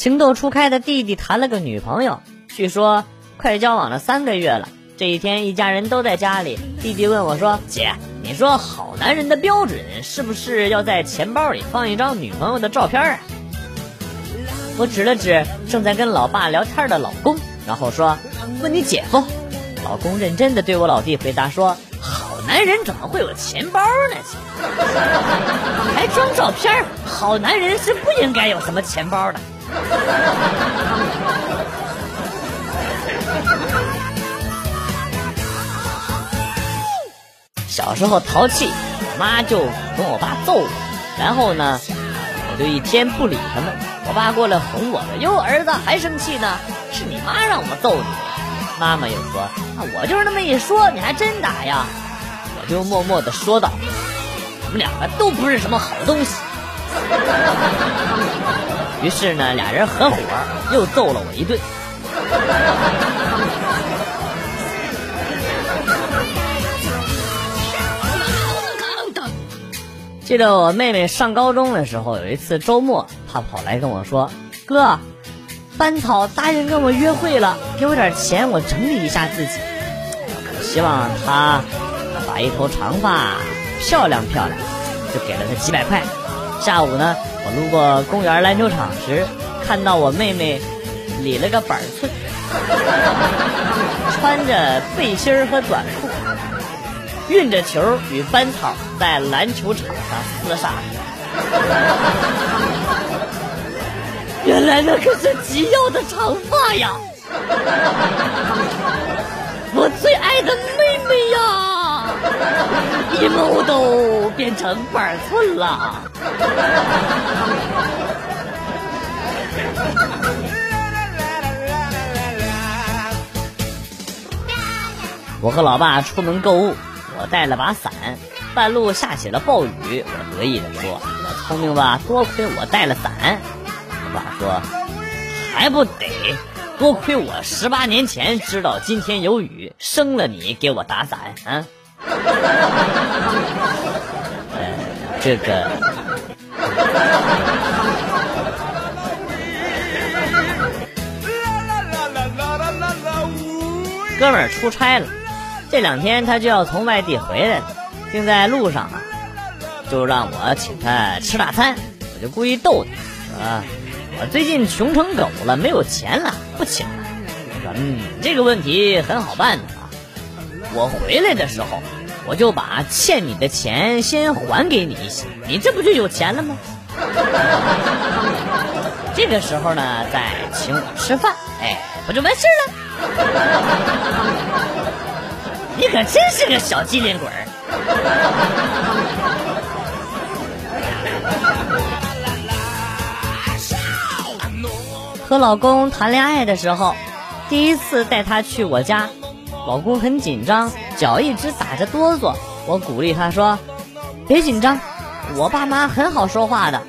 情窦初开的弟弟谈了个女朋友，据说快交往了三个月了。这一天，一家人都在家里，弟弟问我说：“姐，你说好男人的标准是不是要在钱包里放一张女朋友的照片啊？”我指了指正在跟老爸聊天的老公，然后说：“问你姐夫。”老公认真的对我老弟回答说：“好男人怎么会有钱包呢？还装照片？好男人是不应该有什么钱包的。”小时候淘气，我妈就跟我爸揍我，然后呢，我就一天不理他们。我爸过来哄我了：“哟，儿子还生气呢？是你妈让我揍你。”妈妈又说：“我就是那么一说，你还真打呀？”我就默默的说道：“我们两个都不是什么好东西。”于是呢，俩人合伙又揍了我一顿。记得我妹妹上高中的时候，有一次周末，她跑来跟我说：“哥，班草答应跟我约会了，给我点钱，我整理一下自己。”希望她把一头长发漂亮漂亮，就给了她几百块。下午呢，我路过公园篮球场时，看到我妹妹理了个板寸，穿着背心和短裤，运着球与班草在篮球场上厮杀。原来那可是吉耀的长发呀！我最爱的妹妹呀，一毛都变成板寸了。我和老爸出门购物，我带了把伞。半路下起了暴雨，我得意地说：“我聪明吧？多亏我带了伞。”我爸说：“还不得多亏我十八年前知道今天有雨，生了你给我打伞啊！”呃，这个。哥们儿出差了，这两天他就要从外地回来了，正在路上啊，就让我请他吃大餐，我就故意逗他，啊，我最近穷成狗了，没有钱了，不请了。我说，嗯，这个问题很好办的啊，我回来的时候，我就把欠你的钱先还给你一些，你这不就有钱了吗？这个时候呢，再请我吃饭，哎，不就完事了？你可真是个小机灵鬼儿！和老公谈恋爱的时候，第一次带他去我家，老公很紧张，脚一直打着哆嗦。我鼓励他说：“别紧张，我爸妈很好说话的。”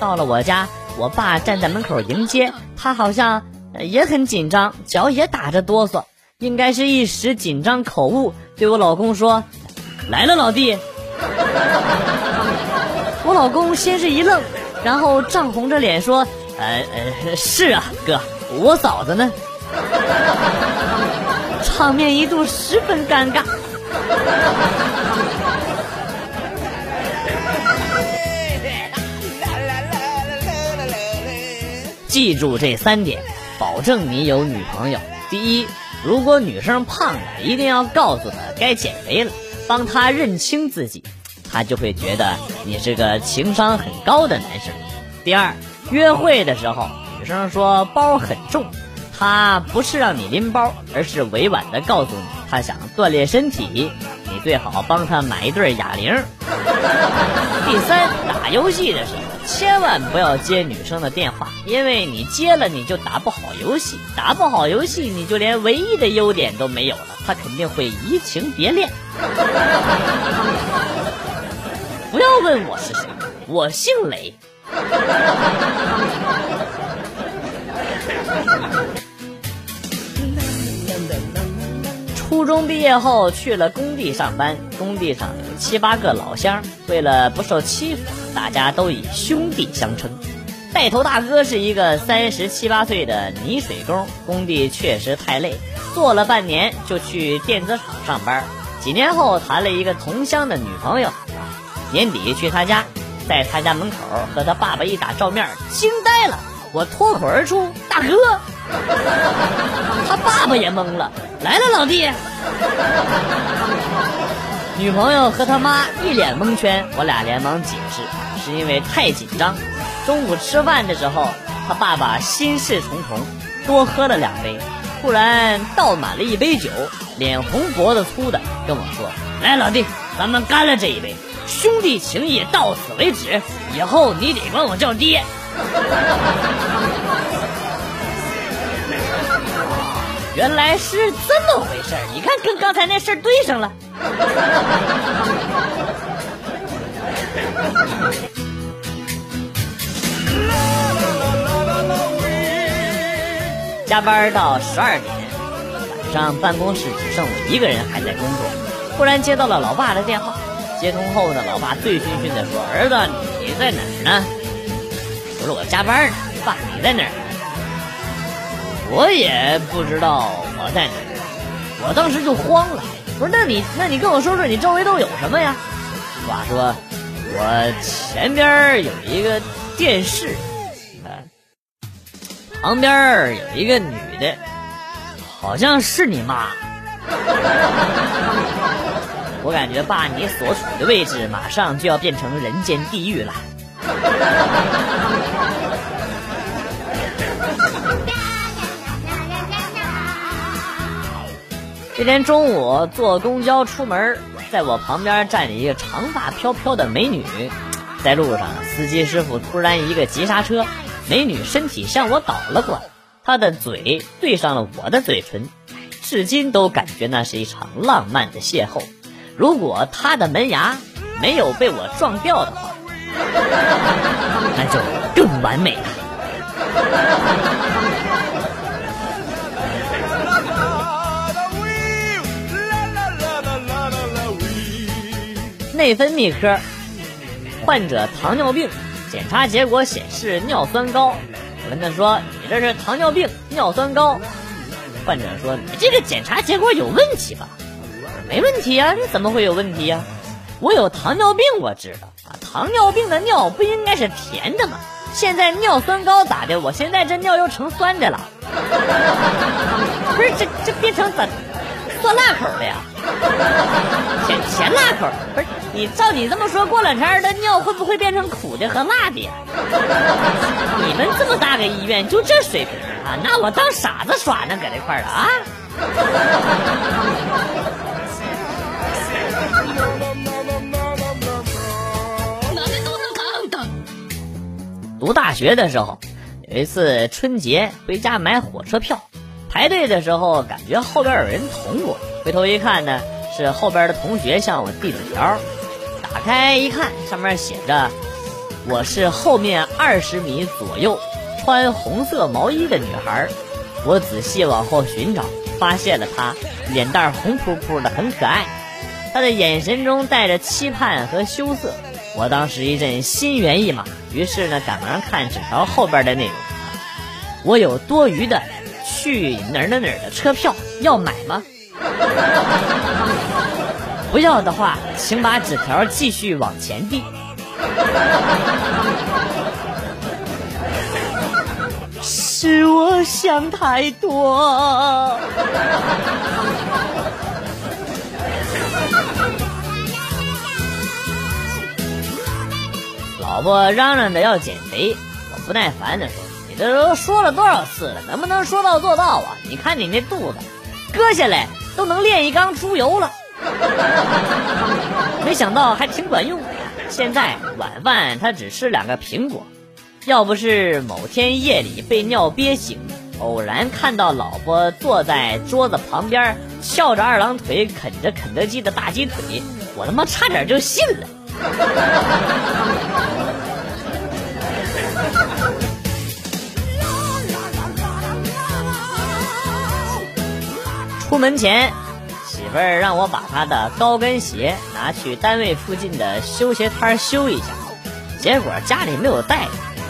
到了我家，我爸站在门口迎接他，好像也很紧张，脚也打着哆嗦，应该是一时紧张口误，对我老公说：“来了，老弟。”我老公先是一愣，然后涨红着脸说：“呃呃，是啊，哥，我嫂子呢？”场面一度十分尴尬。记住这三点，保证你有女朋友。第一，如果女生胖了，一定要告诉她该减肥了，帮她认清自己，她就会觉得你是个情商很高的男生。第二，约会的时候，女生说包很重，他不是让你拎包，而是委婉的告诉你，他想锻炼身体，你最好帮他买一对哑铃。第三，打游戏的时候。千万不要接女生的电话，因为你接了你就打不好游戏，打不好游戏你就连唯一的优点都没有了，他肯定会移情别恋。不要问我是谁，我姓雷。中毕业后去了工地上班，工地上有七八个老乡，为了不受欺负，大家都以兄弟相称。带头大哥是一个三十七八岁的泥水工，工地确实太累，做了半年就去电子厂上班。几年后谈了一个同乡的女朋友，年底去他家，在他家门口和他爸爸一打照面，惊呆了。我脱口而出：“大哥！”他爸爸也懵了，来了，老弟。女朋友和他妈一脸蒙圈，我俩连忙解释，是因为太紧张。中午吃饭的时候，他爸爸心事重重，多喝了两杯，突然倒满了一杯酒，脸红脖子粗的跟我说：“来，老弟，咱们干了这一杯，兄弟情谊到此为止，以后你得管我叫爹。”原来是这么回事，你看跟刚才那事儿对上了。加班到十二点，晚上办公室只剩我一个人还在工作，忽然接到了老爸的电话。接通后呢，老爸醉醺醺的说：“儿子，你在哪儿呢？”我说：“我加班呢。”爸，你在哪儿？我也不知道我在哪儿，我当时就慌了。我说：“那你，那你跟我说说，你周围都有什么呀？”爸说：“我前边有一个电视，旁边有一个女的，好像是你妈。”我感觉爸，你所处的位置马上就要变成人间地狱了。这天中午坐公交出门，在我旁边站着一个长发飘飘的美女。在路上，司机师傅突然一个急刹车，美女身体向我倒了过来，她的嘴对上了我的嘴唇，至今都感觉那是一场浪漫的邂逅。如果她的门牙没有被我撞掉的话，那就更完美了。内分泌科患者糖尿病，检查结果显示尿酸高。我跟他说：“你这是糖尿病，尿酸高。”患者说：“你这个检查结果有问题吧？”：“没问题呀，你怎么会有问题呀？我有糖尿病，我知道啊。糖尿病的尿不应该是甜的吗？现在尿酸高咋的？我现在这尿又成酸的了。不是这这变成怎酸辣口的呀？甜甜辣口不是？”你照你这么说，过两天的尿会不会变成苦的和辣的呀？你们这么大个医院就这水平啊？拿我当傻子耍呢？搁这块儿了啊？读大学的时候，有一次春节回家买火车票，排队的时候感觉后边有人捅我，回头一看呢，是后边的同学向我递纸条。打开一看，上面写着：“我是后面二十米左右穿红色毛衣的女孩。”我仔细往后寻找，发现了她，脸蛋红扑扑的，很可爱。她的眼神中带着期盼和羞涩。我当时一阵心猿意马，于是呢，赶忙看纸条后边的内容。我有多余的去哪儿哪儿哪儿的车票，要买吗？不要的话，请把纸条继续往前递。是我想太多。老婆嚷嚷着要减肥，我不耐烦的说：“你这都说了多少次了，能不能说到做到啊？你看你那肚子，割下来都能炼一缸猪油了。” 没想到还挺管用的。现在晚饭他只吃两个苹果。要不是某天夜里被尿憋醒，偶然看到老婆坐在桌子旁边翘着二郎腿啃着肯德基的大鸡腿，我他妈差点就信了。出门前。媳妇让我把她的高跟鞋拿去单位附近的修鞋摊修一下，结果家里没有带，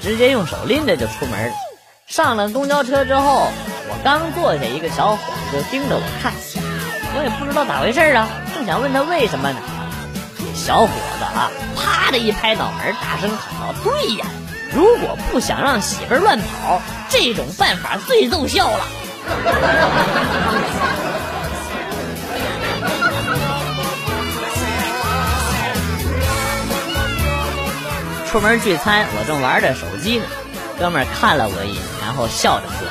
直接用手拎着就出门了。上了公交车之后，我刚坐下，一个小伙子就盯着我看，我也不知道咋回事啊，正想问他为什么呢，小伙子啊，啪的一拍脑门，大声喊道：“对呀，如果不想让媳妇乱跑，这种办法最奏效了。”出门聚餐，我正玩着手机呢，哥们看了我一眼，然后笑着说：“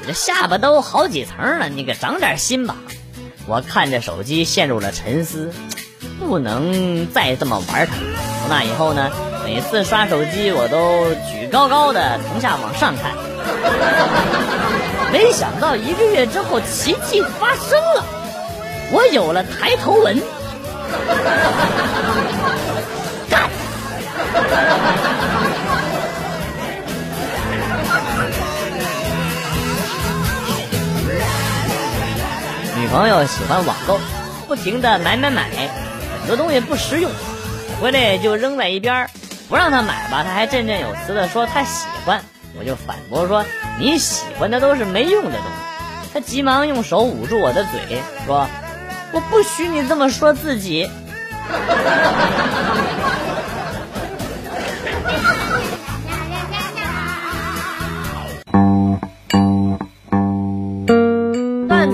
你这下巴都好几层了，你可长点心吧。”我看着手机陷入了沉思，不能再这么玩它。从那以后呢，每次刷手机我都举高高的，从下往上看。没想到一个月之后，奇迹发生了，我有了抬头纹。朋友喜欢网购，不停的买买买，很多东西不实用，回来就扔在一边不让他买吧，他还振振有词的说他喜欢。我就反驳说：“你喜欢的都是没用的东西。”他急忙用手捂住我的嘴，说：“我不许你这么说自己。”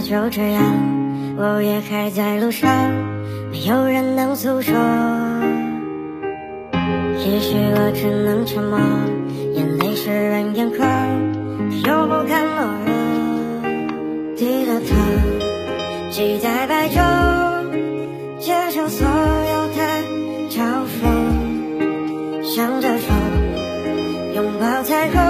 就这样，我也还在路上，没有人能诉说。也许我只能沉默，眼泪湿润眼眶，又不敢懦弱。低了头，期待白昼，接受所有的嘲讽，想着说拥抱彩虹，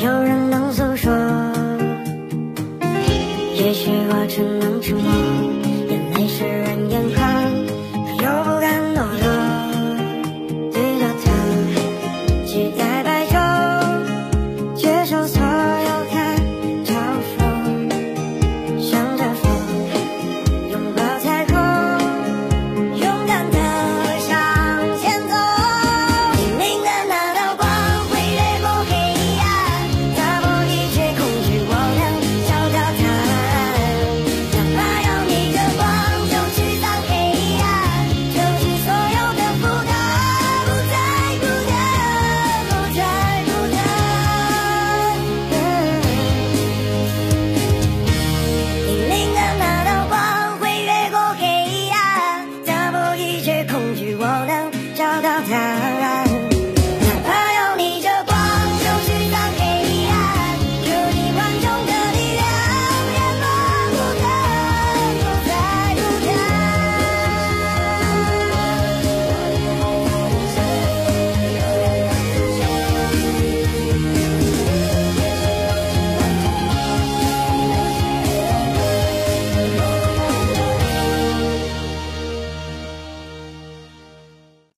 You're